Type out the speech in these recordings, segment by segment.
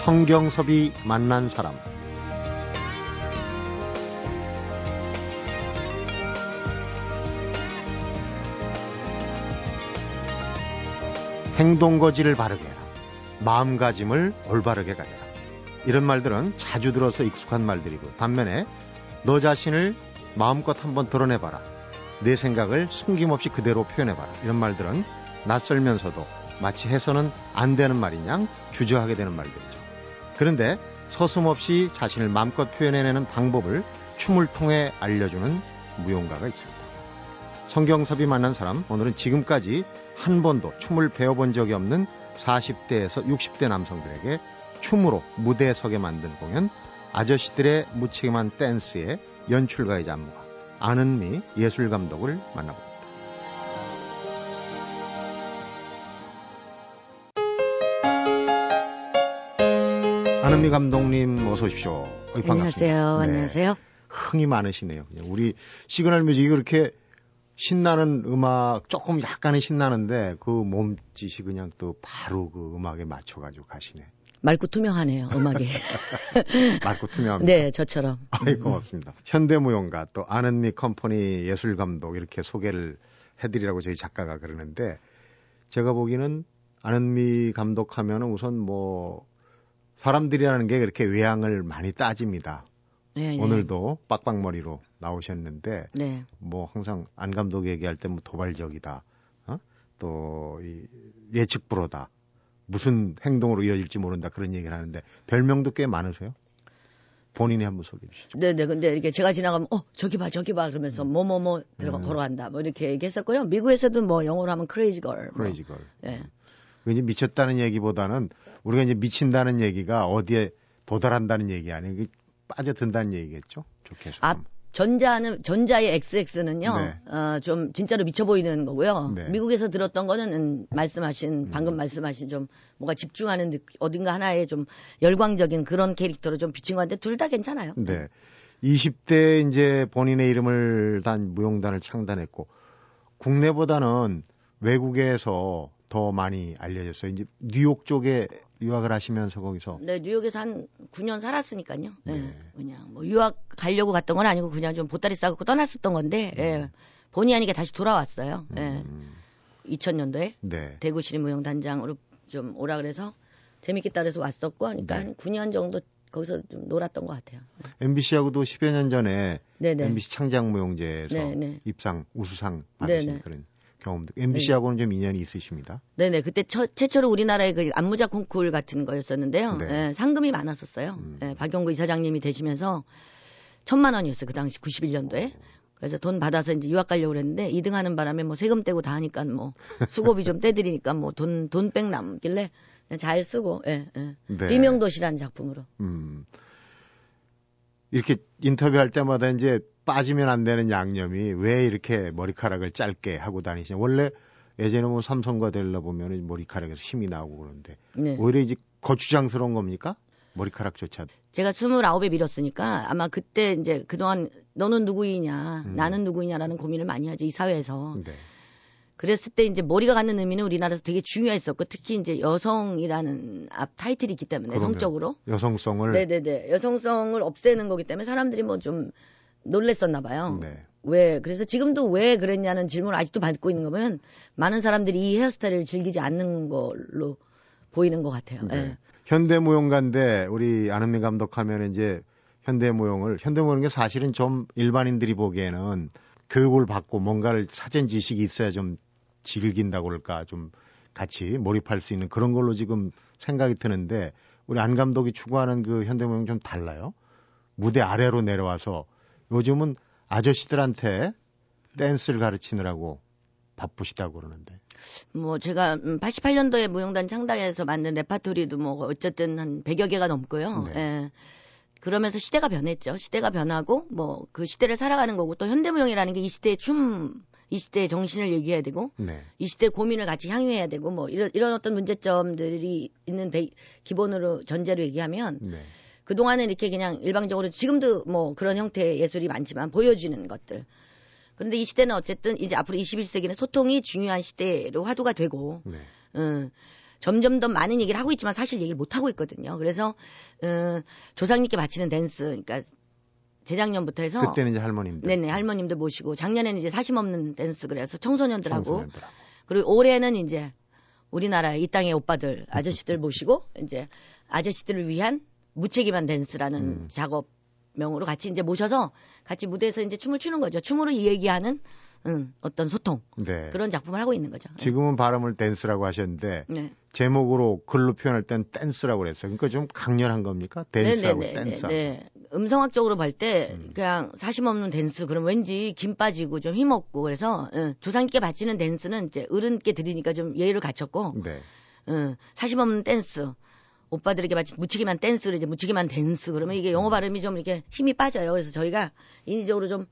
성경섭이 만난 사람 행동거지를 바르게 해라. 마음가짐을 올바르게 가져라. 이런 말들은 자주 들어서 익숙한 말들이고 반면에 너 자신을 마음껏 한번 드러내봐라. 내 생각을 숨김없이 그대로 표현해봐라. 이런 말들은 낯설면서도 마치 해서는 안 되는 말이냐 주저하게 되는 말들이죠. 그런데 서슴없이 자신을 마음껏 표현해내는 방법을 춤을 통해 알려주는 무용가가 있습니다. 성경섭이 만난 사람, 오늘은 지금까지 한 번도 춤을 배워본 적이 없는 40대에서 60대 남성들에게 춤으로 무대에 서게 만든 공연, 아저씨들의 무책임한 댄스의 연출가이자 안무가 안은미 예술감독을 만나봅니다. 안은미 감독님 어서 오십시오. 어이, 안녕하세요. 네. 안녕하세요. 흥이 많으시네요. 우리 시그널 뮤직이 그렇게 신나는 음악 조금 약간은 신나는데 그 몸짓이 그냥 또 바로 그 음악에 맞춰가지고 가시네. 맑고 투명하네요, 음악이. 맑고 투명합니다. 네, 저처럼. 아이, 고맙습니다. 현대무용가 또 안은미 컴퍼니 예술감독 이렇게 소개를 해드리라고 저희 작가가 그러는데 제가 보기에는 아는미 감독 하면 우선 뭐 사람들이라는 게 그렇게 외향을 많이 따집니다. 네, 네. 오늘도 빡빡머리로 나오셨는데 네. 뭐 항상 안 감독 얘기할 때 뭐 도발적이다. 어? 또 이 예측 불허다. 무슨 행동으로 이어질지 모른다 그런 얘기를 하는데 별명도 꽤 많으세요? 본인이 한번 소개해 주시죠. 네네. 근데 이렇게 제가 지나가면 어 저기 봐 저기 봐 그러면서 뭐 뭐뭐 뭐, 뭐 들어가 음. 걸어간다 뭐 이렇게 얘기했었고요. 미국에서도 뭐 영어로 하면 크레이지 걸. 크레이지 걸. 네. 이제 미쳤다는 얘기보다는 우리가 이제 미친다는 얘기가 어디에 도달한다는 얘기 아니에요. 빠져든다는 얘기겠죠. 좋게 아, 전자는 전자의 XX는요. 네. 어, 좀 진짜로 미쳐 보이는 거고요. 네. 미국에서 들었던 거는 음, 말씀하신 음. 방금 말씀하신 좀 뭔가 집중하는 느낌, 어딘가 하나에 좀 열광적인 그런 캐릭터로 좀 비친 건데 둘 다 괜찮아요. 네. 20대 이제 본인의 이름을 단 무용단을 창단했고 국내보다는 외국에서 더 많이 알려졌어요. 이제 뉴욕 쪽에 유학을 하시면서 거기서 네 뉴욕에서 한 9년 살았으니까요. 네. 네. 그냥 뭐 유학 가려고 갔던 건 아니고 그냥 좀 보따리 싸고 떠났었던 건데 음. 예. 본의 아니게 다시 돌아왔어요. 예. 2000년도에 네. 대구 시립무용단장으로 좀 오라 그래서 재밌겠다 그래서 왔었고 하니까 네. 한 9년 정도 거기서 좀 놀았던 것 같아요. MBC하고도 10여 년 전에 네네. MBC 창작무용제에서 네네. 입상 우수상 받으신 네네. 그런 경험도 MBC하고는 네. 좀 인연이 있으십니다. 네네 그때 처, 최초로 우리나라의 그 안무자 콩쿨 같은 거였었는데요. 네. 네, 상금이 많았었어요. 음. 네, 박영구 이사장님이 되시면서 천만 원이었어요 그 당시 91년도에. 그래서 돈 받아서 이제 유학 가려고 그랬는데 2등 하는 바람에 뭐 세금 떼고 다 하니까 뭐 수고비 좀 떼드리니까 뭐 돈 돈 백 남길래 잘 쓰고 예, 예. 네. 비명도시라는 작품으로. 음. 이렇게 인터뷰할 때마다 이제 빠지면 안 되는 양념이 왜 이렇게 머리카락을 짧게 하고 다니시냐. 원래 예전에 뭐 삼성과 델라 보면 머리카락에서 힘이 나오고 그러는데 네. 오히려 이제 거추장스러운 겁니까? 머리카락조차. 제가 스물아홉에 밀었으니까 아마 그때 이제 그동안 너는 누구이냐, 음. 나는 누구이냐라는 고민을 많이 하죠 이 사회에서. 네. 그랬을 때 이제 머리가 갖는 의미는 우리나라에서 되게 중요했었고 특히 이제 여성이라는 앞 타이틀이 있기 때문에 성적으로 여성성을 네네네 여성성을 없애는 거기 때문에 사람들이 뭐 좀 놀랬었나 봐요. 네. 왜 그래서 지금도 왜 그랬냐는 질문을 아직도 받고 있는 거 보면 많은 사람들이 이 헤어스타일을 즐기지 않는 걸로 보이는 것 같아요. 네. 네. 현대무용가인데 우리 안은미 감독하면 이제 현대무용을 현대무용이 사실은 좀 일반인들이 보기에는 교육을 받고 뭔가를 사전 지식이 있어야 좀 즐긴다고 그럴까 좀 같이 몰입할 수 있는 그런 걸로 지금 생각이 드는데 우리 안 감독이 추구하는 그 현대무용 좀 달라요. 무대 아래로 내려와서 요즘은 아저씨들한테 댄스를 가르치느라고 바쁘시다고 그러는데. 뭐 제가 88년도에 음, 무용단 창단해서 만든 레파토리도 뭐 어쨌든 한 100여 개가 넘고요. 네. 예. 그러면서 시대가 변했죠. 시대가 변하고 뭐 그 시대를 살아가는 거고 또 현대무용이라는 게 이 시대의 춤 이 시대의 정신을 얘기해야 되고 네. 이 시대의 고민을 같이 향유해야 되고 뭐 이런 이런 어떤 문제점들이 있는 배, 기본으로 전제로 얘기하면 네. 그 동안은 이렇게 그냥 일방적으로 지금도 뭐 그런 형태의 예술이 많지만 보여지는 것들. 그런데 이 시대는 어쨌든 이제 앞으로 21세기는 소통이 중요한 시대로 화두가 되고, 네. 음, 점점 더 많은 얘기를 하고 있지만 사실 얘기를 못 하고 있거든요. 그래서 어, 조상님께 바치는 댄스, 그러니까 재작년부터 해서 그때는 이제 할머님들. 네네 할머님들 모시고 작년에는 이제 사심 없는 댄스 그래서 청소년들하고 청소년들하고. 그리고 올해는 이제 우리나라 이 땅의 오빠들 아저씨들 모시고 이제 아저씨들을 위한 무책임한 댄스라는 음. 작업 명으로 같이 이제 모셔서 같이 무대에서 이제 춤을 추는 거죠. 춤으로 얘기하는 음, 어떤 소통 네. 그런 작품을 하고 있는 거죠. 지금은 발음을 댄스라고 하셨는데 네. 제목으로 글로 표현할 땐 댄쓰라고 그랬어요. 그러니까 좀 강렬한 겁니까? 댄스하고 네네네. 댄스. 네. 음성학적으로 볼때 음. 그냥 사심 없는 댄스 그럼 왠지 김 빠지고 좀 힘없고 그래서 예, 조상님께 바치는 댄스는 이제 어른께 드리니까 좀 예의를 갖췄고 네. 예, 사심 없는 댄스 오빠들에게 바친 무책임한 댄스를 이제 무책임한 댄스 그러면 이게 영어 발음이 좀 이렇게 힘이 빠져요. 그래서 저희가 인위적으로 좀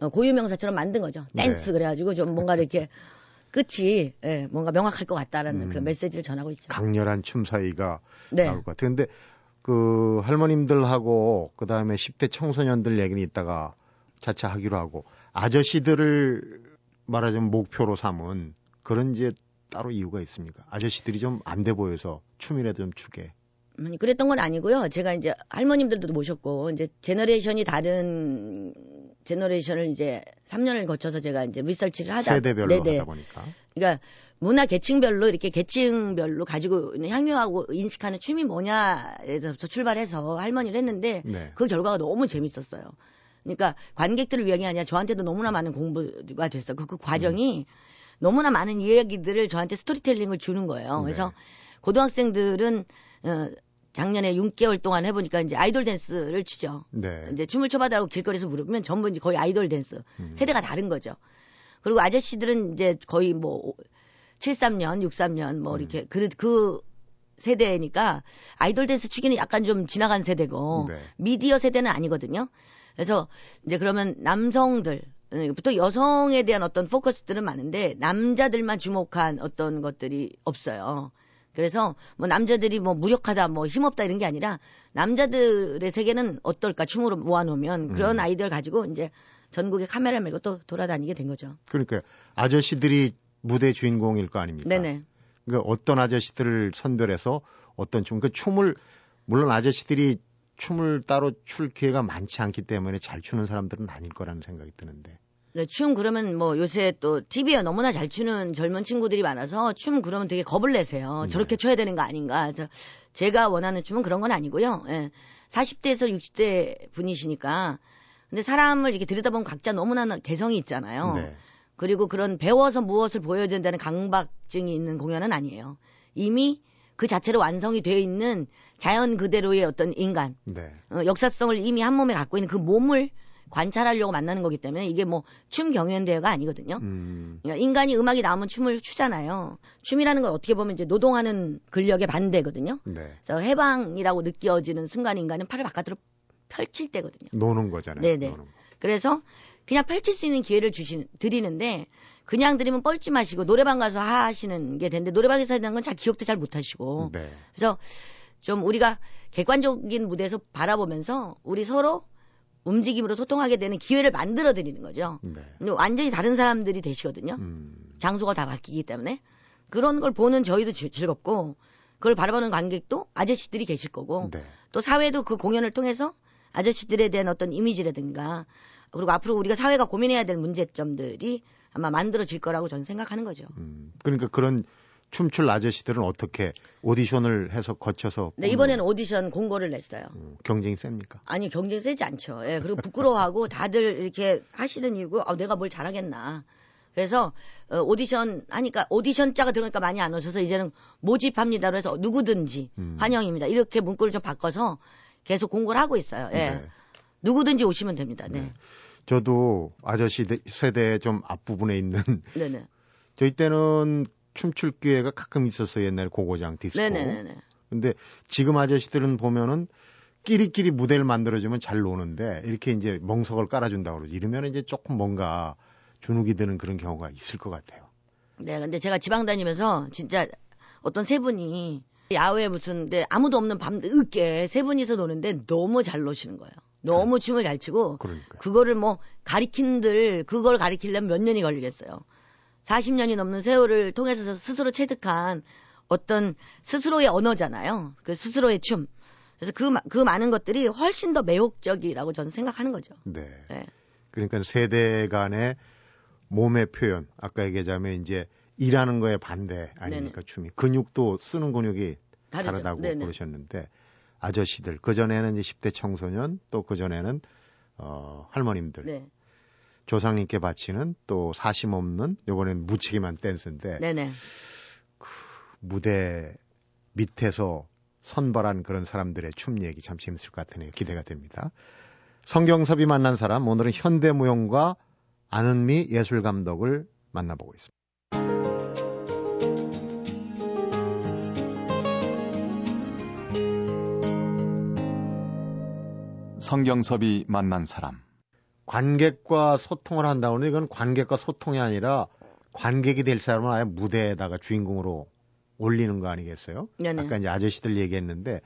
어, 고유명사처럼 만든 거죠. 네. 댄스 그래가지고 좀 뭔가 이렇게 끝이 예, 뭔가 명확할 것 같다라는 음. 그 메시지를 전하고 있죠. 강렬한 춤 사이가 네. 나올 것 같아요. 근데 그 할머님들하고 그 다음에 10대 청소년들 얘기는 이따가 차차 하기로 하고 아저씨들을 말하자면 목표로 삼은 그런 이제 따로 이유가 있습니까? 아저씨들이 좀 안 돼 보여서 춤이라도 좀 추게. 음, 그랬던 건 아니고요. 제가 이제 할머님들도 모셨고 이제 generation이 다른 generation을 이제 3년을 거쳐서 제가 이제 리서치를 하다 세대별로 네네. 하다 보니까. 그러니까 문화 계층별로 이렇게 계층별로 가지고 있는 향유하고 인식하는 춤이 뭐냐에서 출발해서 할머니를 했는데 네. 그 결과가 너무 재밌었어요. 그러니까 관객들을 위한 게 아니라 저한테도 너무나 많은 공부가 됐어. 그, 그 과정이 너무나 많은 이야기들을 저한테 스토리텔링을 주는 거예요. 그래서 네. 고등학생들은 어, 작년에 6개월 동안 해보니까 이제 아이돌 댄스를 추죠. 네. 이제 춤을 춰봐달라고 길거리에서 물으면 전부 이제 거의 아이돌 댄스. 음. 세대가 다른 거죠. 그리고 아저씨들은 이제 거의 뭐 73년, 63년 뭐 이렇게 그, 그 세대니까 아이돌 댄스 추기는 약간 좀 지나간 세대고 네. 미디어 세대는 아니거든요. 그래서 이제 그러면 남성들 부터 여성에 대한 어떤 포커스들은 많은데 남자들만 주목한 어떤 것들이 없어요. 그래서 뭐 남자들이 뭐 무력하다, 뭐 힘없다 이런 게 아니라 남자들의 세계는 어떨까 춤으로 모아놓으면 그런 음. 아이디어를 가지고 이제 전국에 카메라 메고 또 돌아다니게 된 거죠. 그러니까 아저씨들이 무대 주인공일 거 아닙니까? 네네. 그러니까 어떤 아저씨들을 선별해서 어떤 춤, 그 춤을 물론 아저씨들이 춤을 따로 출 기회가 많지 않기 때문에 잘 추는 사람들은 아닐 거라는 생각이 드는데. 네, 춤 그러면 뭐 요새 또 TV에 너무나 잘 추는 젊은 친구들이 많아서 춤 그러면 되게 겁을 내세요. 네. 저렇게 춰야 되는 거 아닌가. 그래서 제가 원하는 춤은 그런 건 아니고요. 예. 40대에서 60대 분이시니까. 근데 사람을 이렇게 들여다보면 각자 너무나 개성이 있잖아요. 네. 그리고 그런 배워서 무엇을 보여야 된다는 강박증이 있는 공연은 아니에요. 이미 그 자체로 완성이 되어 있는 자연 그대로의 어떤 인간, 네. 어, 역사성을 이미 한 몸에 갖고 있는 그 몸을 관찰하려고 만나는 거기 때문에 이게 뭐 춤 경연대회가 아니거든요. 음. 그러니까 인간이 음악이 나오면 춤을 추잖아요. 춤이라는 건 어떻게 보면 이제 노동하는 근력의 반대거든요. 네. 그래서 해방이라고 느껴지는 순간 인간은 팔을 바깥으로 펼칠 때거든요. 노는 거잖아요. 네네. 노는 거. 그래서 그냥 펼칠 수 있는 기회를 주시 드리는데 그냥 드리면 뻘쭘 마시고 노래방 가서 하시는 게 되는데 노래방에서 하는 건 잘 기억도 잘 못 하시고 네. 그래서 좀 우리가 객관적인 무대에서 바라보면서 우리 서로 움직임으로 소통하게 되는 기회를 만들어 드리는 거죠. 네. 근데 완전히 다른 사람들이 되시거든요. 음. 장소가 다 바뀌기 때문에 그런 걸 보는 저희도 즐- 즐겁고 그걸 바라보는 관객도 아저씨들이 계실 거고 네. 또 사회도 그 공연을 통해서 아저씨들에 대한 어떤 이미지라든가 그리고 앞으로 우리가 사회가 고민해야 될 문제점들이 아마 만들어질 거라고 저는 생각하는 거죠. 음. 그러니까 그런 춤출 아저씨들은 어떻게 오디션을 해서 거쳐서 네, 이번에는 오디션 공고를 냈어요. 음, 경쟁이 셉니까? 아니 경쟁 세지 않죠. 예, 그리고 부끄러워하고 다들 이렇게 하시는 이유고 아, 내가 뭘 잘하겠나. 그래서 어, 오디션 하니까 오디션 자가 들어오니까 많이 안 오셔서 이제는 모집합니다. 그래서 누구든지 음. 환영입니다. 이렇게 문구를 좀 바꿔서 계속 공고를 하고 있어요. 예. 네. 누구든지 오시면 됩니다. 네. 네. 저도 아저씨 대- 세대의 좀 앞부분에 있는 네, 네. 저희 때는 춤출 기회가 가끔 있었어요. 옛날 고고장 디스코. 네, 네, 네, 네. 근데 지금 아저씨들은 보면은 끼리끼리 무대를 만들어주면 잘 노는데 이렇게 이제 멍석을 깔아준다고 그러지. 이러면 이제 조금 뭔가 주눅이 드는 그런 경우가 있을 것 같아요. 네, 근데 제가 지방 다니면서 진짜 어떤 세 분이 야외 무슨 데 아무도 없는 밤 늦게 세 분이서 노는데 너무 잘 노시는 거예요. 너무 춤을 잘 추고 그러니까. 그거를 뭐 가리킨들 그걸 가리키려면 몇 년이 걸리겠어요. 40년이 넘는 세월을 통해서 스스로 체득한 어떤 스스로의 언어잖아요. 그 스스로의 춤. 그래서 그, 그 많은 것들이 훨씬 더 매혹적이라고 저는 생각하는 거죠. 네. 네. 그러니까 세대 간의 몸의 표현, 아까 얘기하자면 이제 일하는 거에 반대 아닙니까, 네네. 춤이. 근육도 쓰는 근육이 다르죠. 다르다고 네네. 그러셨는데, 아저씨들, 그전에는 이제 10대 청소년, 또 그전에는, 어, 할머님들. 네. 조상님께 바치는 또 사심 없는, 요번엔 무책임한 댄스인데, 네네. 그 무대 밑에서 선발한 그런 사람들의 춤 얘기 참 재밌을 것 같으네요. 기대가 됩니다. 성경섭이 만난 사람, 오늘은 현대무용과 아는미 예술감독을 만나보고 있습니다. 성경섭이 만난 사람. 관객과 소통을 한다고는 이건 관객과 소통이 아니라 관객이 될 사람은 아예 무대에다가 주인공으로 올리는 거 아니겠어요? 네네. 아까 이제 아저씨들 얘기했는데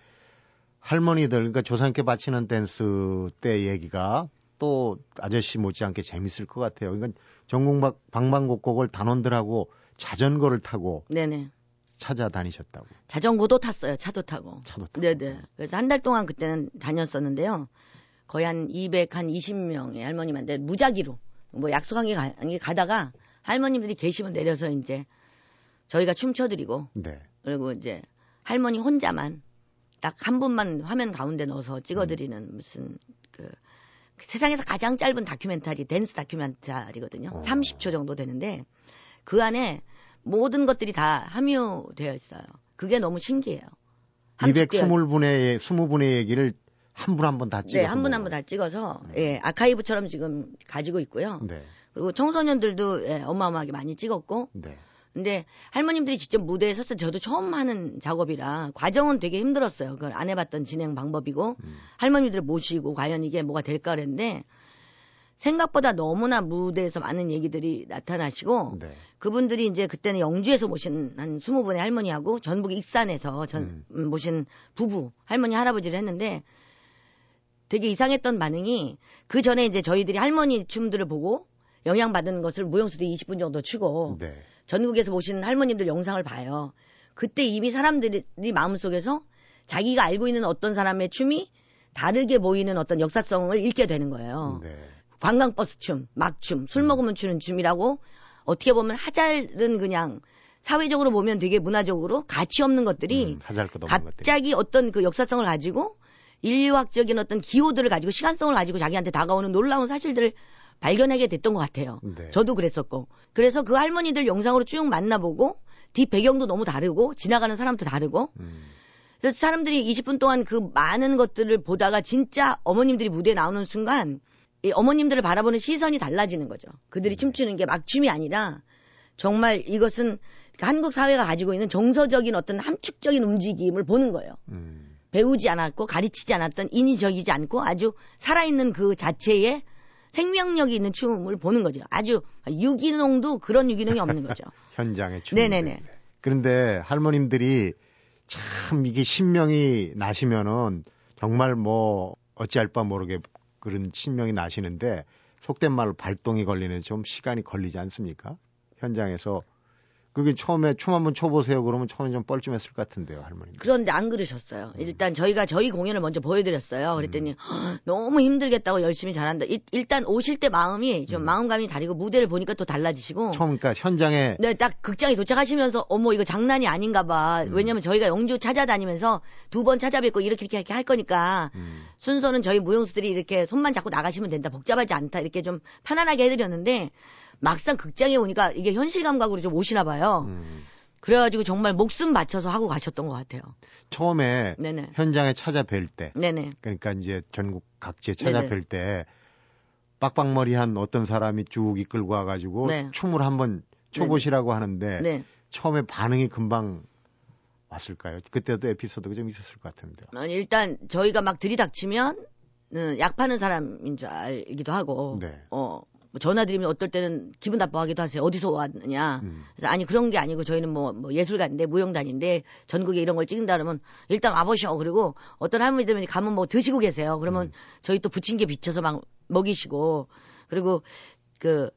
할머니들 그러니까 조상께 바치는 댄스 때 얘기가 또 아저씨 못지않게 재밌을 것 같아요. 그러니까 전국 방방곡곡을 단원들하고 자전거를 타고 네네. 찾아다니셨다고. 자전거도 탔어요. 차도 타고. 차도 타고. 네네. 그래서 한 달 동안 그때는 다녔었는데요. 거의 한 200, 한 20명의 할머님한테 무작위로 뭐 약속한 게, 가, 가다가 할머님들이 계시면 내려서 이제 저희가 춤춰드리고 네. 그리고 이제 할머니 혼자만 딱 한 분만 화면 가운데 넣어서 찍어드리는 음. 무슨 그 세상에서 가장 짧은 다큐멘터리 댄스 다큐멘터리거든요. 어. 30초 정도 되는데 그 안에 모든 것들이 다 함유되어 있어요. 그게 너무 신기해요. 220분의 20분의 얘기를 한 분 한 분 다 찍어서 네, 한 분 한 분 다 찍어서 음. 예, 아카이브처럼 지금 가지고 있고요. 네. 그리고 청소년들도 예, 어마어마하게 많이 찍었고 네. 근데 할머님들이 직접 무대에 섰을 때 저도 처음 하는 작업이라 과정은 되게 힘들었어요. 그걸 안 해봤던 진행 방법이고 음. 할머님들을 모시고 과연 이게 뭐가 될까 그랬는데 생각보다 너무나 무대에서 많은 얘기들이 나타나시고 네. 그분들이 이제 그때는 영주에서 모신 한 20분의 할머니하고 전북 익산에서 전 음. 모신 부부 할머니 할아버지를 했는데 되게 이상했던 반응이 그 전에 이제 저희들이 할머니 춤들을 보고 영향받은 것을 무용수도 20분 정도 추고 네. 전국에서 모신 할머님들 영상을 봐요. 그때 이미 사람들이 마음속에서 자기가 알고 있는 어떤 사람의 춤이 다르게 보이는 어떤 역사성을 잃게 되는 거예요. 네. 관광버스 춤, 막춤, 술 음. 먹으면 추는 춤이라고 어떻게 보면 하잘은 그냥 사회적으로 보면 되게 문화적으로 가치 없는 것들이 음, 갑자기 것들이. 어떤 그 역사성을 가지고 인류학적인 어떤 기호들을 가지고 시간성을 가지고 자기한테 다가오는 놀라운 사실들을 발견하게 됐던 것 같아요. 네. 저도 그랬었고. 그래서 그 할머니들 영상으로 쭉 만나보고 뒷 배경도 너무 다르고 지나가는 사람도 다르고 음. 그래서 사람들이 20분 동안 그 많은 것들을 보다가 진짜 어머님들이 무대에 나오는 순간 이 어머님들을 바라보는 시선이 달라지는 거죠. 그들이 네. 춤추는 게 막 춤이 아니라 정말 이것은 한국 사회가 가지고 있는 정서적인 어떤 함축적인 움직임을 보는 거예요. 음. 배우지 않았고 가르치지 않았던 인위적이지 않고 아주 살아있는 그 자체의 생명력이 있는 춤을 보는 거죠. 아주 유기농도 그런 유기농이 없는 거죠. 현장의 춤. 네네네. 그런데 할머님들이 참 이게 신명이 나시면은 정말 뭐 어찌할 바 모르게 그런 신명이 나시는데 속된 말로 발동이 걸리는 좀 시간이 걸리지 않습니까? 현장에서 그게 처음에 춤 한번 춰보세요. 그러면 처음에 좀 뻘쭘했을 것 같은데요, 할머니. 그런데 안 그러셨어요. 음. 일단 저희가 저희 공연을 먼저 보여드렸어요. 그랬더니 음. 너무 힘들겠다고 열심히 잘한다. 일, 일단 오실 때 마음이 좀 음. 마음감이 다르고 무대를 보니까 또 달라지시고. 처음 그러니까 현장에. 네, 딱 극장에 도착하시면서 어머 이거 장난이 아닌가 봐. 음. 왜냐면 저희가 영주 찾아다니면서 두 번 찾아뵙고 이렇게 이렇게, 이렇게 할 거니까 음. 순서는 저희 무용수들이 이렇게 손만 잡고 나가시면 된다. 복잡하지 않다. 이렇게 좀 편안하게 해드렸는데 막상 극장에 오니까 이게 현실 감각으로 좀 오시나 봐요. 음. 그래가지고 정말 목숨 바쳐서 하고 가셨던 것 같아요. 처음에 네네. 현장에 찾아뵐 때, 네네. 그러니까 이제 전국 각지에 찾아뵐 때 빡빡머리한 어떤 사람이 쭉 이끌고 와가지고 네. 춤을 한번 춰보시라고 하는데 네. 처음에 반응이 금방 왔을까요? 그때도 에피소드가 좀 있었을 것 같은데요. 아니, 일단 저희가 막 들이닥치면 음, 약 파는 사람인 줄 알기도 하고, 네. 어, 뭐 전화 드리면 어떨 때는 기분 나빠하기도 하세요. 어디서 왔느냐. 음. 그래서 아니 그런 게 아니고 저희는 뭐, 뭐 예술가인데 무용단인데 전국에 이런 걸 찍는다 그러면 일단 와보셔. 그리고 어떤 할머니들이 가면 뭐 드시고 계세요. 그러면 음. 저희 또 부침개 비춰서 막 먹이시고 그리고 그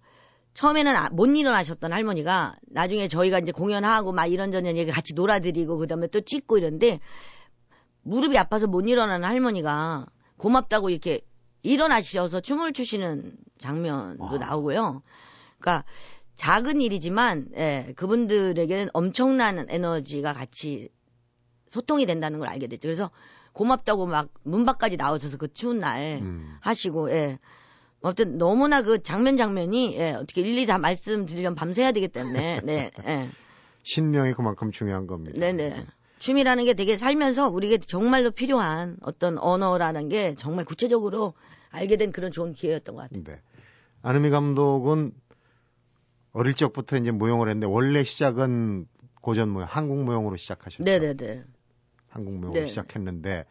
처음에는 아, 못 일어나셨던 할머니가 나중에 저희가 이제 공연하고 막 이런저런 얘기 같이 놀아드리고 그다음에 또 찍고 이런데 무릎이 아파서 못 일어나는 할머니가 고맙다고 이렇게 일어나셔서 춤을 추시는 장면도 와. 나오고요. 그러니까 작은 일이지만 예, 그분들에게는 엄청난 에너지가 같이 소통이 된다는 걸 알게 됐죠. 그래서 고맙다고 막 문 밖까지 나오셔서 그 추운 날 음. 하시고 예. 아무튼 너무나 그 장면 장면이 예, 어떻게 일일이 다 말씀드리려면 밤새야 되기 때문에 네. 예. 신명이 그만큼 중요한 겁니다. 네네. 춤이라는 게 되게 살면서 우리에게 정말로 필요한 어떤 언어라는 게 정말 구체적으로 알게 된 그런 좋은 기회였던 것 같아요. 네. 안은미 감독은 어릴 적부터 이제 무용을 했는데 원래 시작은 고전 무용, 한국 무용으로 시작하셨죠. 네네네. 한국 무용으로 네. 시작했는데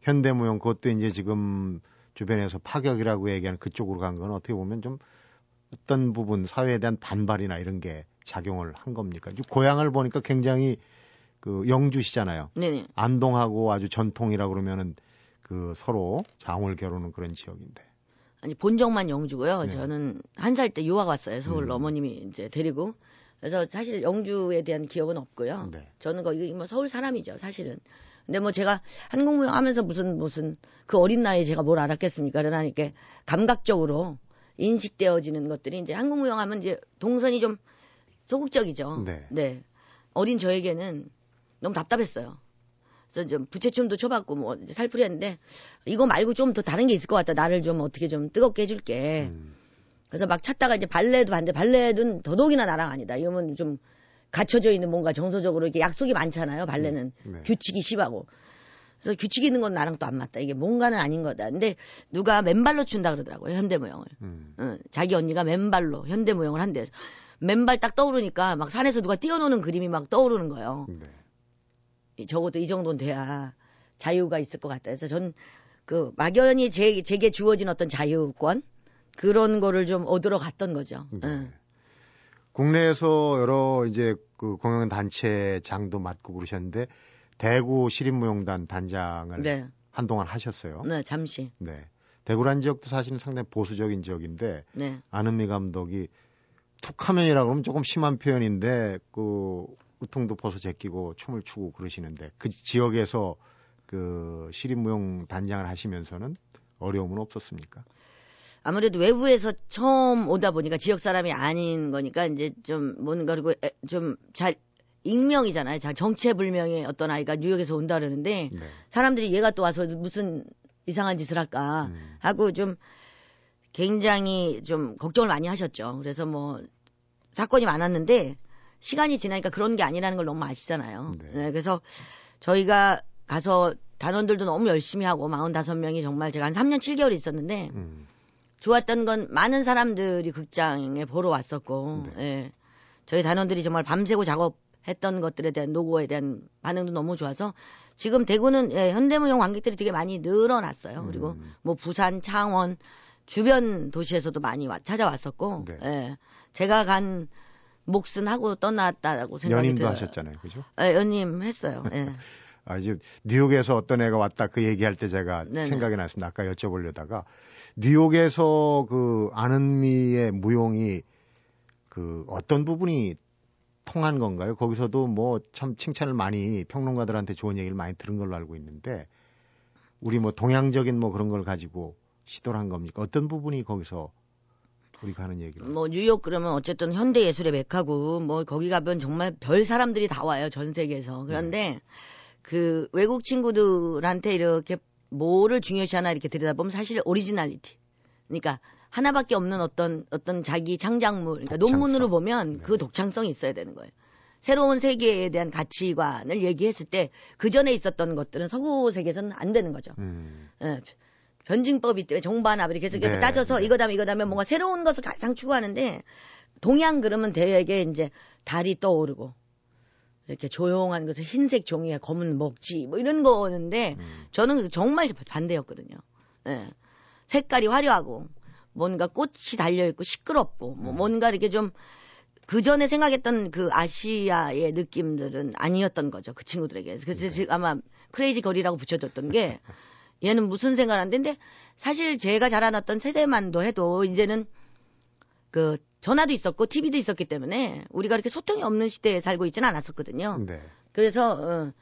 현대 무용 그것도 이제 지금 주변에서 파격이라고 얘기하는 그쪽으로 간 건 어떻게 보면 좀 어떤 부분 사회에 대한 반발이나 이런 게 작용을 한 겁니까? 고향을 보니까 굉장히 그 영주시잖아요. 네네. 안동하고 아주 전통이라 그러면은 그 서로 장을 겨루는 그런 지역인데. 아니 본정만 영주고요. 네. 저는 한 살 때 유학 왔어요. 서울 음. 어머님이 이제 데리고. 그래서 사실 영주에 대한 기억은 없고요. 네. 저는 거기 뭐 서울 사람이죠, 사실은. 근데 뭐 제가 한국무용 하면서 무슨 무슨 그 어린 나이에 제가 뭘 알았겠습니까? 그러나 이렇게 감각적으로 인식되어지는 것들이 이제 한국무용 하면 이제 동선이 좀 소극적이죠. 네. 어린 저에게는 너무 답답했어요. 그래서 좀 부채춤도 쳐봤고 뭐 살풀이 했는데 이거 말고 좀 더 다른 게 있을 것 같다. 나를 좀 어떻게 좀 뜨겁게 해줄게. 음. 그래서 막 찾다가 이제 발레도 봤는데 발레는 더더욱이나 나랑 아니다. 이러면 좀 갖춰져 있는 뭔가 정서적으로 이렇게 약속이 많잖아요. 발레는 네. 규칙이 심하고. 그래서 규칙 있는 건 나랑 또 안 맞다. 이게 뭔가는 아닌 거다. 근데 누가 맨발로 춘다 그러더라고요. 현대무용을. 음. 응, 자기 언니가 맨발로 현대무용을 한대. 맨발 딱 떠오르니까 막 산에서 누가 뛰어노는 그림이 막 떠오르는 거예요. 네. 이- 적어도 이 정도는 돼야 자유가 있을 것 같다. 그래서 전 그 막연히 제, 제게 주어진 어떤 자유권 그런 거를 좀 얻으러 갔던 거죠. 네. 응. 국내에서 여러 이제 그 공연 단체 장도 맡고 그러셨는데 대구 시립무용단 단장을 네, 한동안 하셨어요. 네, 잠시. 네. 대구란 지역도 사실은 상당히 보수적인 지역인데 네. 안은미 감독이 툭하면이라고 그러면 조금 심한 표현인데 그 우통도 벗어 제끼고 춤을 추고 그러시는데 그 지역에서 그 시립무용 단장을 하시면서는 어려움은 없었습니까? 아무래도 외부에서 처음 오다 보니까 지역 사람이 아닌 거니까 이제 좀 뭔가 그리고 좀 잘 익명이잖아요. 잘 정체불명의 어떤 아이가 뉴욕에서 온다 그러는데 네. 사람들이 얘가 또 와서 무슨 이상한 짓을 할까 음. 하고 좀 굉장히 좀 걱정을 많이 하셨죠. 그래서 뭐 사건이 많았는데 시간이 지나니까 그런 게 아니라는 걸 너무 아시잖아요. 네. 네, 그래서 저희가 가서 단원들도 너무 열심히 하고 45명이 정말 제가 한 3년 7개월 있었는데 음. 좋았던 건 많은 사람들이 극장에 보러 왔었고 네. 예. 저희 단원들이 정말 밤새고 작업했던 것들에 대한 노고에 대한 반응도 너무 좋아서 지금 대구는 예, 현대무용 관객들이 되게 많이 늘어났어요. 그리고 음. 뭐 부산, 창원 주변 도시에서도 많이 와- 찾아왔었고 네. 예. 제가 간 몫은 하고 떠났다고 생각이 연임도 들어요. 하셨잖아요. 그죠? 예, 연임 했어요. 예. 아, 이제 뉴욕에서 어떤 애가 왔다 그 얘기할 때 제가 네네. 생각이 났습니다. 아까 여쭤보려다가 뉴욕에서 그 아는미의 무용이 그 어떤 부분이 통한 건가요? 거기서도 뭐 참 칭찬을 많이 평론가들한테 좋은 얘기를 많이 들은 걸로 알고 있는데 우리 뭐 동양적인 뭐 그런 걸 가지고 시도를 한 겁니까? 어떤 부분이 거기서 우리가 하는 얘기를 뭐 뉴욕 그러면 어쨌든 현대 예술의 메카고 뭐 거기 가면 정말 별 사람들이 다 와요 전 세계에서. 그런데 그 외국 친구들한테 이렇게 뭐를 중요시 하나 이렇게 들여다보면 사실 오리지널리티. 그러니까 하나밖에 없는 어떤 어떤 자기 창작물 그러니까 독창성. 논문으로 보면 네. 그 독창성이 있어야 되는 거예요. 새로운 세계에 대한 가치관을 얘기했을 때 그 전에 있었던 것들은 서구 세계에서는 안 되는 거죠. 음, 예, 변증법이 때문에 정반합 이렇게 해서 네, 따져서 네. 이거다면 이거다면 뭔가 새로운 것을 가장 추구하는데 동양 그러면 대개 이제 달이 떠오르고 이렇게 조용한 것을 흰색 종이에 검은 먹지 뭐 이런 거였는데 음. 저는 정말 반대였거든요. 예. 색깔이 화려하고 뭔가 꽃이 달려 있고 시끄럽고 뭐 음. 뭔가 이렇게 좀 그 전에 생각했던 그 아시아의 느낌들은 아니었던 거죠 그 친구들에게. 그래서 네. 아마 크레이지 거리라고 붙여줬던 게 얘는 무슨 생각을 근데 사실 제가 자라났던 세대만도 해도 이제는 그 전화도 있었고 TV도 있었기 때문에 우리가 이렇게 소통이 없는 시대에 살고 있지는 않았었거든요. 네. 그래서 어,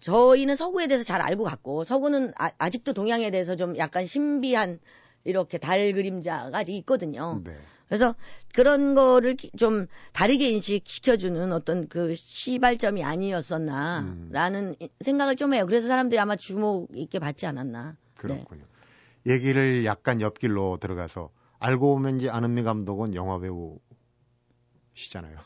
저희는 서구에 대해서 잘 알고 갔고 서구는 아, 직도 동양에 대해서 좀 약간 신비한 이렇게 달 그림자가 있거든요. 네. 그래서 그런 거를 좀 다르게 인식시켜주는 어떤 그 시발점이 아니었었나라는 음. 생각을 좀 해요. 그래서 사람들이 아마 주목 있게 받지 않았나. 그렇군요. 네. 얘기를 약간 옆길로 들어가서 알고 보면 이제 안은미 감독은 영화 배우시잖아요.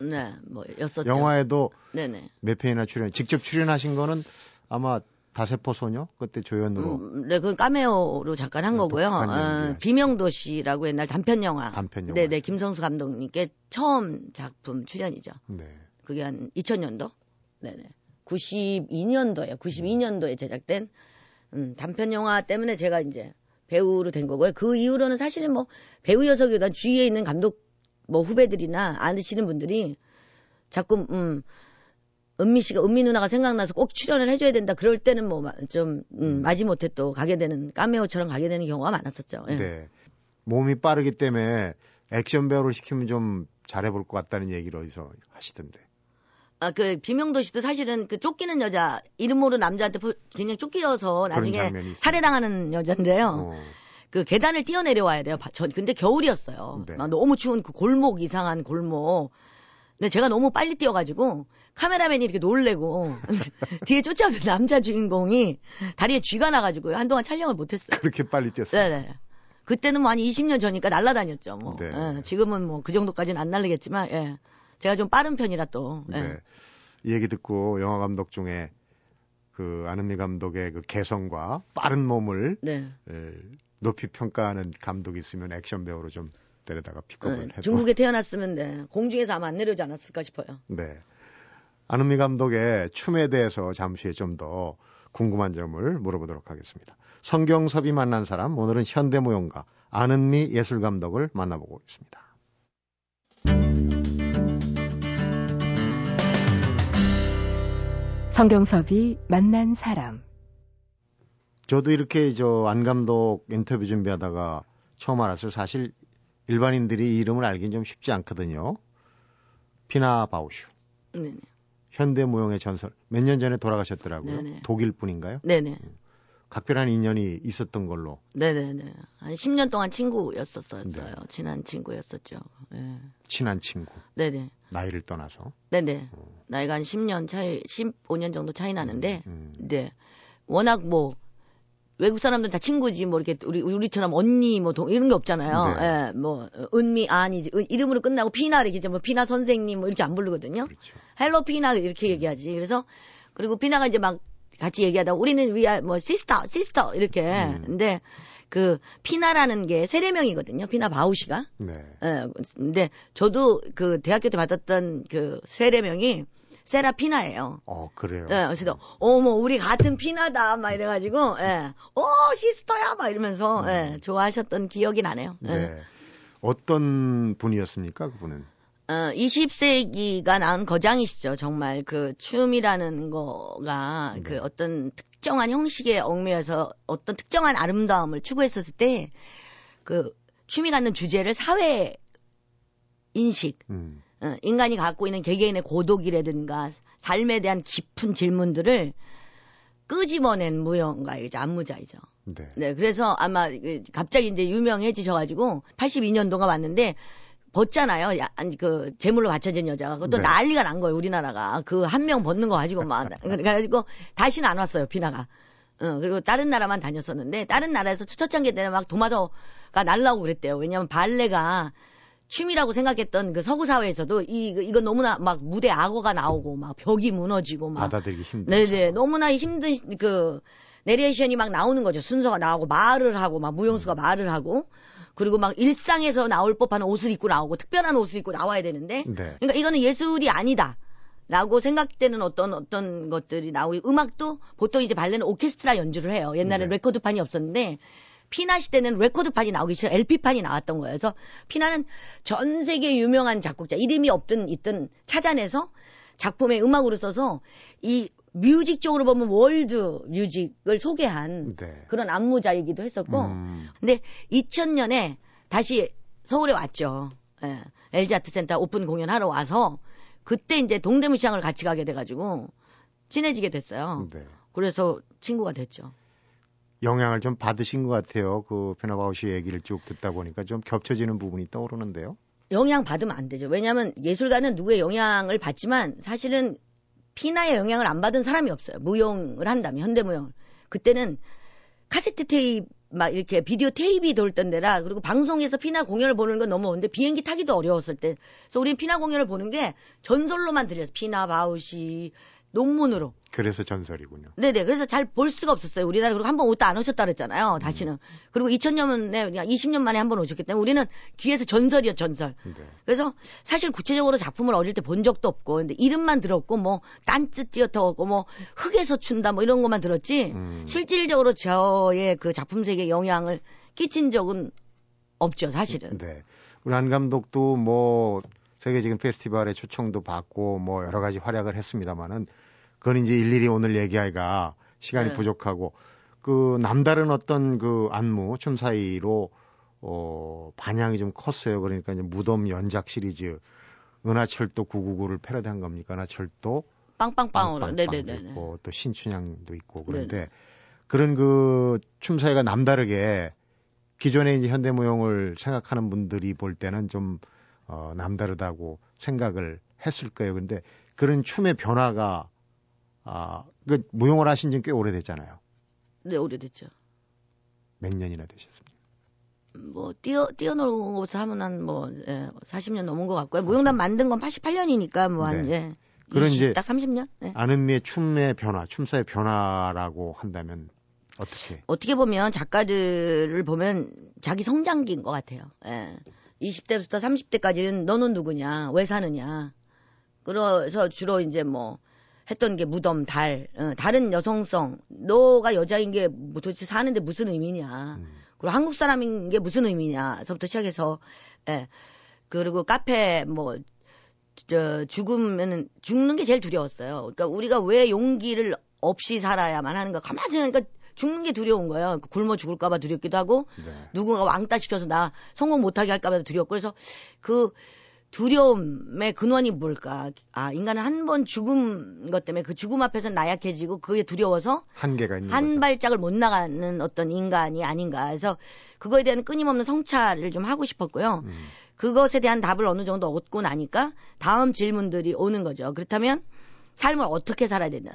네, 뭐 였었죠. 영화에도 네네. 몇 편이나 출연, 직접 출연하신 거는 아마 다세포 소녀 그때 조연으로. 음, 네, 그건 까메오로 잠깐 한 네, 거고요. 어, 비명도시라고 옛날 단편 영화. 단편 영화. 네네, 김성수 감독님께 처음 작품 출연이죠. 네. 그게 한 2000년도? 네네. 92년도에, 92년도에 제작된 음, 단편 영화 때문에 제가 이제 배우로 된 거고요. 그 이후로는 사실은 뭐 배우여서기보다 주위에 있는 감독 뭐 후배들이나 아시는 분들이 자꾸 음 은미 씨가 은미 누나가 생각나서 꼭 출연을 해줘야 된다. 그럴 때는 뭐좀 음, 마지못해 또 가게 되는 까메오처럼 가게 되는 경우가 많았었죠. 예. 네. 몸이 빠르기 때문에 액션 배우를 시키면 좀 잘해볼 것 같다는 얘기를 어디서 하시던데. 아, 그, 비명도 씨도 사실은 그 쫓기는 여자, 이름 모르는 남자한테 포- 그냥 쫓기어서 나중에. 살해당하는 여잔데요. 어. 그 계단을 뛰어내려와야 돼요. 바- 전, 근데 겨울이었어요. 네. 막 너무 추운 그 골목, 이상한 골목. 근데 제가 너무 빨리 뛰어가지고 카메라맨이 이렇게 놀래고 뒤에 쫓아오는 남자 주인공이 다리에 쥐가 나가지고요. 한동안 촬영을 못했어요. 그렇게 빨리 뛰었어요. 네네. 그때는 뭐 한 20년 전이니까 날라다녔죠. 뭐. 네. 예, 지금은 뭐 그 정도까지는 안 날리겠지만, 예. 제가 좀 빠른 편이라 또. 예. 네. 이 얘기 듣고 영화 감독 중에 그 안은미 감독의 그 개성과 빠른 몸을 네. 에, 높이 평가하는 감독이 있으면 액션 배우로 좀 데려다가 픽업을 예, 해도 중국에 태어났으면 네. 공중에서 아마 안 내려오지 않았을까 싶어요. 네. 안은미 감독의 춤에 대해서 잠시 좀 더 궁금한 점을 물어보도록 하겠습니다. 성경섭이 만난 사람 오늘은 현대무용가 안은미 예술 감독을 만나보고 있습니다. 성경섭이 만난 사람. 저도 이렇게 저 안 감독 인터뷰 준비하다가 처음 알았어요. 사실 일반인들이 이 이름을 알긴 좀 쉽지 않거든요. 피나 바우슈. 네네. 현대 무용의 전설. 몇 년 전에 돌아가셨더라고요. 네네. 독일 분인가요? 네네. 각별한 인연이 있었던 걸로. 네네네. 한 10년 동안 친구였었어요. 네. 친한 친구였었죠. 예. 친한 친구. 네네. 나이를 떠나서. 네네. 나이가 한 10년 차이, 15년 정도 차이 나는데, 음. 네. 워낙 뭐, 외국 사람들 다 친구지, 뭐, 이렇게, 우리, 우리처럼 언니, 뭐, 동, 이런 게 없잖아요. 네. 예, 뭐, 은미, 아니지. 은- 이름으로 끝나고 피나, 이렇게, 뭐, 피나 선생님, 뭐, 이렇게 안 부르거든요. 그렇죠. hello 피나, 이렇게 얘기하지. 그래서, 그리고 피나가 이제 막 같이 얘기하다 우리는 we are, 뭐, sister, sister, 이렇게. 음. 근데, 그, 피나라는 게 세례명이거든요. 피나 바우쉬가. 네. 예, 근데 저도 그 대학교 때 받았던 그 세례명이 세라피나예요. 어, 그래요. 예, 그래서 어머 우리 같은 피나다 막 이래가지고 예, 어 시스터야 막 이러면서 예, 좋아하셨던 기억이 나네요. 예. 음. 네. 어떤 분이었습니까, 그분은? 어, 20세기가 낳은 거장이시죠. 정말 그 춤이라는 거가 그 어떤 특정한 형식에 얽매여서 어떤 특정한 아름다움을 추구했었을 때 그 춤이 갖는 주제를 사회 인식 음. 어, 인간이 갖고 있는 개개인의 고독이라든가 삶에 대한 깊은 질문들을 끄집어낸 무용가이죠. 안무자이죠. 네. 네, 그래서 아마 그 갑자기 이제 유명해지셔가지고 82년도가 왔는데 벗잖아요. 야, 아니 그 제물로 바쳐진 여자가 그것도 네. 난리가 난 거예요. 우리나라가 그 한 명 벗는 거 가지고 막 그래가지고 다시는 안 왔어요. 비나가. 어, 그리고 다른 나라만 다녔었는데 다른 나라에서 첫 단계 때는 막 도마도가 날라오고 그랬대요. 왜냐하면 발레가 춤이라고 생각했던 그 서구 사회에서도 이 이거 너무나 막 무대 악어가 나오고 막 벽이 무너지고 막 받아들이기 힘들죠. 네네 너무나 힘든 그 내레이션이 막 나오는 거죠 순서가 나오고 말을 하고 막 무용수가 말을 하고 그리고 막 일상에서 나올 법한 옷을 입고 나오고 특별한 옷을 입고 나와야 되는데 네. 그러니까 이거는 예술이 아니다. 라고 생각되는 어떤 어떤 것들이 나오고 음악도 보통 이제 발레는 오케스트라 연주를 해요. 옛날에 네. 레코드판이 없었는데 피나 시대는 레코드판이 나오기 전에 LP판이 나왔던 거예요. 그래서 피나는 전 세계 유명한 작곡자 이름이 없든 있든 찾아내서 작품에 음악으로 써서 이 music 쪽으로 보면 world music을 소개한 네. 그런 안무자이기도 했었고 음. 근데 2000년에 다시 서울에 왔죠. 예. LG 아트센터 오픈 공연하러 와서 그때 이제 동대문 시장을 같이 가게 돼가지고 친해지게 됐어요. 네. 그래서 친구가 됐죠. 영향을 좀 받으신 것 같아요. 그 피나 바우쉬 얘기를 쭉 듣다 보니까 좀 겹쳐지는 부분이 떠오르는데요. 영향 받으면 안 되죠. 왜냐하면 예술가는 누구의 영향을 받지만 사실은 피나의 영향을 안 받은 사람이 없어요. 무용을 한다면 현대무용을. 그때는 카세트 테이프 막 이렇게 비디오 테이프이 돌던 데라 그리고 방송에서 피나 공연을 보는 건 너무 어는데 비행기 타기도 어려웠을 때. 그래서 우린 피나 공연을 보는 게 전설로만 들렸어. 피나 바우시 논문으로. 그래서 전설이군요. 네네. 그래서 잘 볼 수가 없었어요. 우리나라 그리고 한 번 오다 안 오셨다 그랬잖아요. 다시는. 그리고 2000년에 20년 만에 한 번 오셨기 때문에 우리는 귀에서 전설이요 전설. 네. 그래서 사실 구체적으로 작품을 어릴 때 본 적도 없고 근데 이름만 들었고 뭐 딴츠 띠어터고 뭐 흙에서 춘다 뭐 이런 것만 들었지 음. 실질적으로 저의 그 작품 세계에 영향을 끼친 적은 없죠 사실은. 네. 우리 한 감독도 뭐 세계적인 페스티벌에 초청도 받고 뭐 여러 가지 활약을 했습니다만은 그건 이제 일일이 오늘 얘기하기가 시간이 네. 부족하고 그 남다른 어떤 그 안무 춤 사이로 어 반향이 좀 컸어요. 그러니까 이제 무덤 연작 시리즈 은하철도 999를 패러디한 겁니까? 은하철도 빵빵빵으로. 네네네. 있고 또 신춘향도 있고 그런데 그런 그 춤사위가 남다르게 기존의 이제 현대무용을 생각하는 분들이 볼 때는 좀 어, 남다르다고 생각을 했을 거예요. 근데 그런 춤의 변화가 아, 그 무용을 하신 지꽤 오래됐잖아요. 네 오래됐죠. 몇 년이나 되셨습니까? 뭐 뛰어 뛰어놀고서 하면 한뭐 예, 40년 넘은 것 같고요. 무용단 만든 건 88년이니까 뭐한 네. 예. 그런 20, 이제 딱 30년? 네. 아는미의 춤의 변화, 춤사의 변화라고 한다면 어떻게? 어떻게 보면 작가들을 보면 자기 성장기인 것 같아요. 예. 20대부터 30대까지는 너는 누구냐, 왜 사느냐. 그래서 주로 이제 뭐 했던 게 무덤, 달, 어, 다른 여성성, 너가 여자인 게 뭐 도대체 사는데 무슨 의미냐. 음, 그리고 한국 사람인 게 무슨 의미냐서부터 시작해서, 예. 그리고 카페 뭐, 저, 죽으면은, 죽는 게 제일 두려웠어요. 그러니까 우리가 왜 용기를 없이 살아야만 하는가. 가만히 생각하니까 죽는 게 두려운 거예요. 굶어 죽을까봐 두렵기도 하고, 네. 누군가 왕따 시켜서 나 성공 못하게 할까봐 두렵고, 그래서 그 두려움의 근원이 뭘까. 아, 인간은 한 번 죽은 것 때문에 그 죽음 앞에서 나약해지고 그게 두려워서 한계가 있는 한 거죠. 발짝을 못 나가는 어떤 인간이 아닌가. 그래서 그거에 대한 끊임없는 성찰을 좀 하고 싶었고요. 음, 그것에 대한 답을 어느 정도 얻고 나니까 다음 질문들이 오는 거죠. 그렇다면 삶을 어떻게 살아야 되나?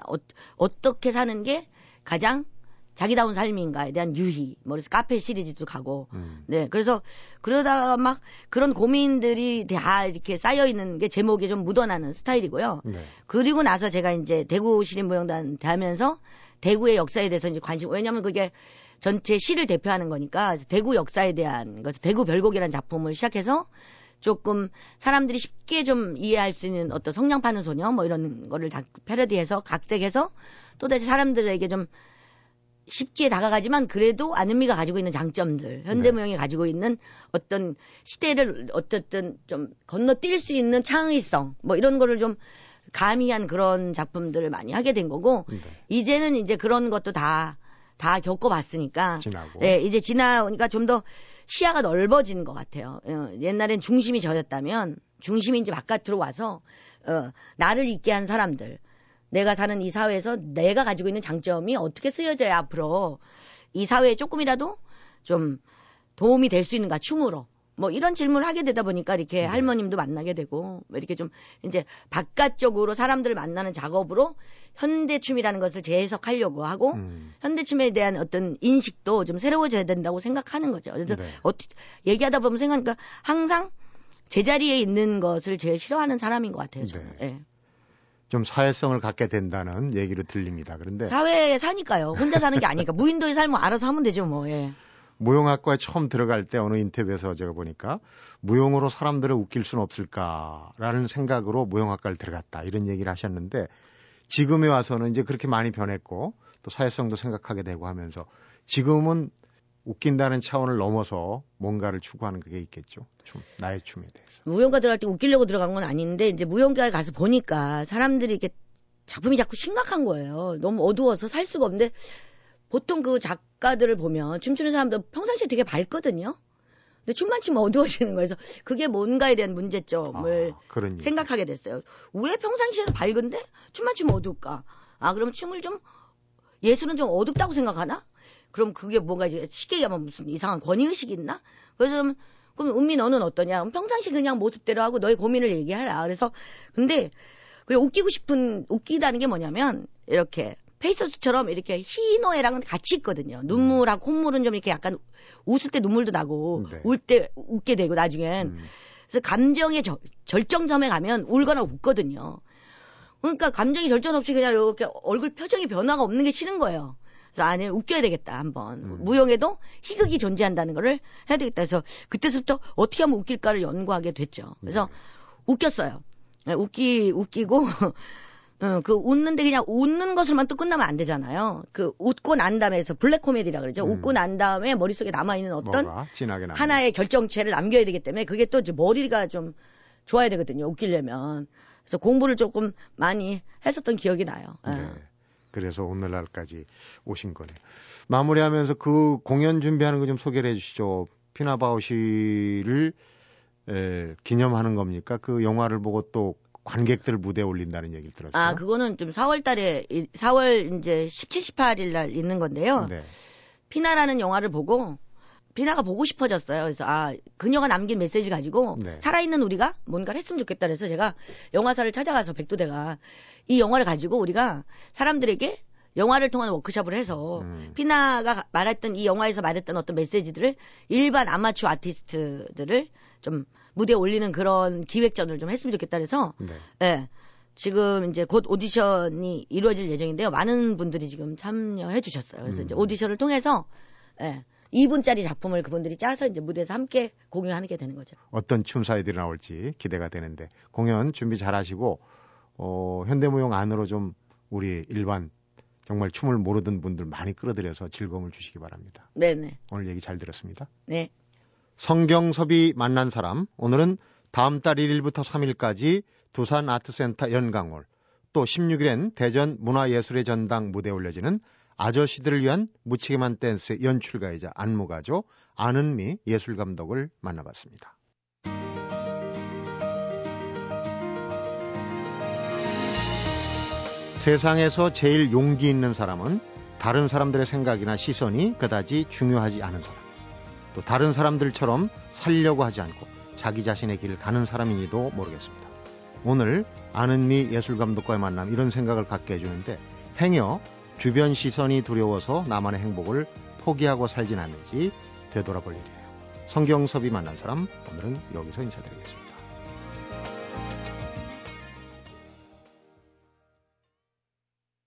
어, 떻게 사는 게 가장 자기다운 삶인가에 대한 유희. 뭐 그래서 카페 시리즈도 가고. 음. 네. 그래서 그러다가 막 그런 고민들이 다 이렇게 쌓여 있는 게 제목에 좀 묻어나는 스타일이고요. 네. 그리고 나서 제가 이제 대구 시립무용단 하면서 대구의 역사에 대해서 이제 관심, 왜냐면 그게 전체 시를 대표하는 거니까 대구 역사에 대한 것을 대구 별곡이라는 작품을 시작해서 조금 사람들이 쉽게 좀 이해할 수 있는 어떤 성냥 파는 소녀 뭐 이런 거를 다 패러디해서 각색해서 또 다시 사람들에게 좀 쉽게 다가가지만 그래도 안은미가 가지고 있는 장점들, 현대무용이 가지고 있는 어떤 시대를 어쨌든 좀 건너뛸 수 있는 창의성, 뭐 이런 거를 좀 가미한 그런 작품들을 많이 하게 된 거고, 네. 이제는 이제 그런 것도 다, 다 겪어봤으니까, 지나고. 네, 이제 지나오니까 좀 더 시야가 넓어진 것 같아요. 어, 옛날엔 중심이 저였다면, 중심이 이제 바깥으로 와서, 어, 나를 있게 한 사람들, 내가 사는 이 사회에서 내가 가지고 있는 장점이 어떻게 쓰여져야 앞으로 이 사회에 조금이라도 좀 도움이 될 수 있는가 춤으로 뭐 이런 질문을 하게 되다 보니까 이렇게 네. 할머님도 만나게 되고 뭐 이렇게 좀 이제 바깥쪽으로 사람들을 만나는 작업으로 현대춤이라는 것을 재해석하려고 하고 음. 현대춤에 대한 어떤 인식도 좀 새로워져야 된다고 생각하는 거죠. 그래서 네. 어떻게 얘기하다 보면 생각하니까 항상 제자리에 있는 것을 제일 싫어하는 사람인 것 같아요. 저는. 네. 예. 좀 사회성을 갖게 된다는 얘기를 들립니다. 그런데 사회에 사니까요. 혼자 사는 게 아니니까 무인도의 삶을 알아서 하면 되죠, 뭐. 예. 무용학과에 처음 들어갈 때 어느 인터뷰에서 제가 보니까 무용으로 사람들을 웃길 수는 없을까라는 생각으로 무용학과를 들어갔다 이런 얘기를 하셨는데 지금에 와서는 이제 그렇게 많이 변했고 또 사회성도 생각하게 되고 하면서 지금은 웃긴다는 차원을 넘어서 뭔가를 추구하는 그게 있겠죠. 춤, 나의 춤에 대해서. 무용가 들어갈 때 웃기려고 들어간 건 아닌데 이제 무용가에 가서 보니까 사람들이 이렇게 작품이 자꾸 심각한 거예요. 너무 어두워서 살 수가 없는데 보통 그 작가들을 보면 춤추는 사람들 평상시에 되게 밝거든요. 근데 춤만 추면 어두워지는 거예요. 그래서 그게 뭔가에 대한 문제점을 아, 생각하게 됐어요. 왜 평상시에는 밝은데 춤만 추면 어두울까? 아, 그럼 춤을 좀 예술은 좀 어둡다고 생각하나? 그럼 그게 뭔가 이제 쉽게 얘기하면 무슨 이상한 권위의식이 있나? 그래서 그럼 은미 너는 어떠냐? 평상시 그냥 모습대로 하고 너의 고민을 얘기하라. 그래서 근데 그 웃기고 싶은 웃기다는 게 뭐냐면 이렇게 페이서스처럼 이렇게 희노애랑은 같이 있거든요. 눈물하고 콧물은 좀 이렇게 약간 웃을 때 눈물도 나고 네. 울때 웃게 되고 나중엔 음. 그래서 감정의 저, 절정점에 가면 울거나 웃거든요. 그러니까 감정이 절정 없이 그냥 이렇게 얼굴 표정이 변화가 없는 게 싫은 거예요. 그래서 아니 웃겨야 되겠다 한번 음. 무용에도 희극이 존재한다는 거를 해야 되겠다 해서 그때부터 어떻게 하면 웃길까를 연구하게 됐죠. 그래서 네. 웃겼어요. 네, 웃기 웃기고 어, 그 웃는데 그냥 웃는 것으로만 또 끝나면 안 되잖아요. 그 웃고 난 다음에서 블랙 코미디라 그러죠. 음. 웃고 난 다음에 머릿속에 남아 있는 어떤 하나의 결정체를 남겨야 되기 때문에 그게 또 이제 머리가 좀 좋아야 되거든요. 웃기려면. 그래서 공부를 조금 많이 했었던 기억이 나요. 예. 네. 그래서 오늘날까지 오신 거네요. 마무리하면서 그 공연 준비하는 거 좀 소개를 해주시죠. 피나바우시를 에, 기념하는 겁니까? 그 영화를 보고 또 관객들을 무대에 올린다는 얘기를 들었어요. 아, 그거는 좀 4월 달에, 4월 이제 17, 18일 날 있는 건데요. 네. 피나라는 영화를 보고 비나가 보고 싶어졌어요. 그래서 아 그녀가 남긴 메시지 가지고 네. 살아있는 우리가 뭔가를 했으면 좋겠다 그래서 제가 영화사를 찾아가서 백두대가 이 영화를 가지고 우리가 사람들에게 영화를 통한 워크숍을 해서 음. 피나가 말했던 이 영화에서 말했던 어떤 메시지들을 일반 아마추어 아티스트들을 좀 무대에 올리는 그런 기획전을 좀 했으면 좋겠다 그래서 네. 네. 지금 이제 곧 오디션이 이루어질 예정인데요. 많은 분들이 지금 참여해 주셨어요. 그래서 음. 이제 오디션을 통해서 예. 2분짜리 작품을 그분들이 짜서 이제 무대에서 함께 공연하게 되는 거죠. 어떤 춤사위들이 나올지 기대가 되는데 공연 준비 잘 하시고 어, 현대무용 안으로 좀 우리 일반 정말 춤을 모르던 분들 많이 끌어들여서 즐거움을 주시기 바랍니다. 네네. 오늘 얘기 잘 들었습니다. 네. 성경섭이 만난 사람 오늘은 다음 달 1일부터 3일까지 두산 아트센터 연강홀 또 16일엔 대전 문화예술의 전당 무대에 올려지는 아저씨들을 위한 무치게만 댄스의 연출가이자 안무가죠. 아는미 예술감독을 만나봤습니다. 세상에서 제일 용기 있는 사람은 다른 사람들의 생각이나 시선이 그다지 중요하지 않은 사람. 또 다른 사람들처럼 살려고 하지 않고 자기 자신의 길을 가는 사람이니도 모르겠습니다. 오늘 아는미 예술감독과의 만남 이런 생각을 갖게 해주는데 행여 주변 시선이 두려워서 나만의 행복을 포기하고 살진 않는지 되돌아볼 일이에요. 성경섭이 만난 사람 오늘은 여기서 인사드리겠습니다.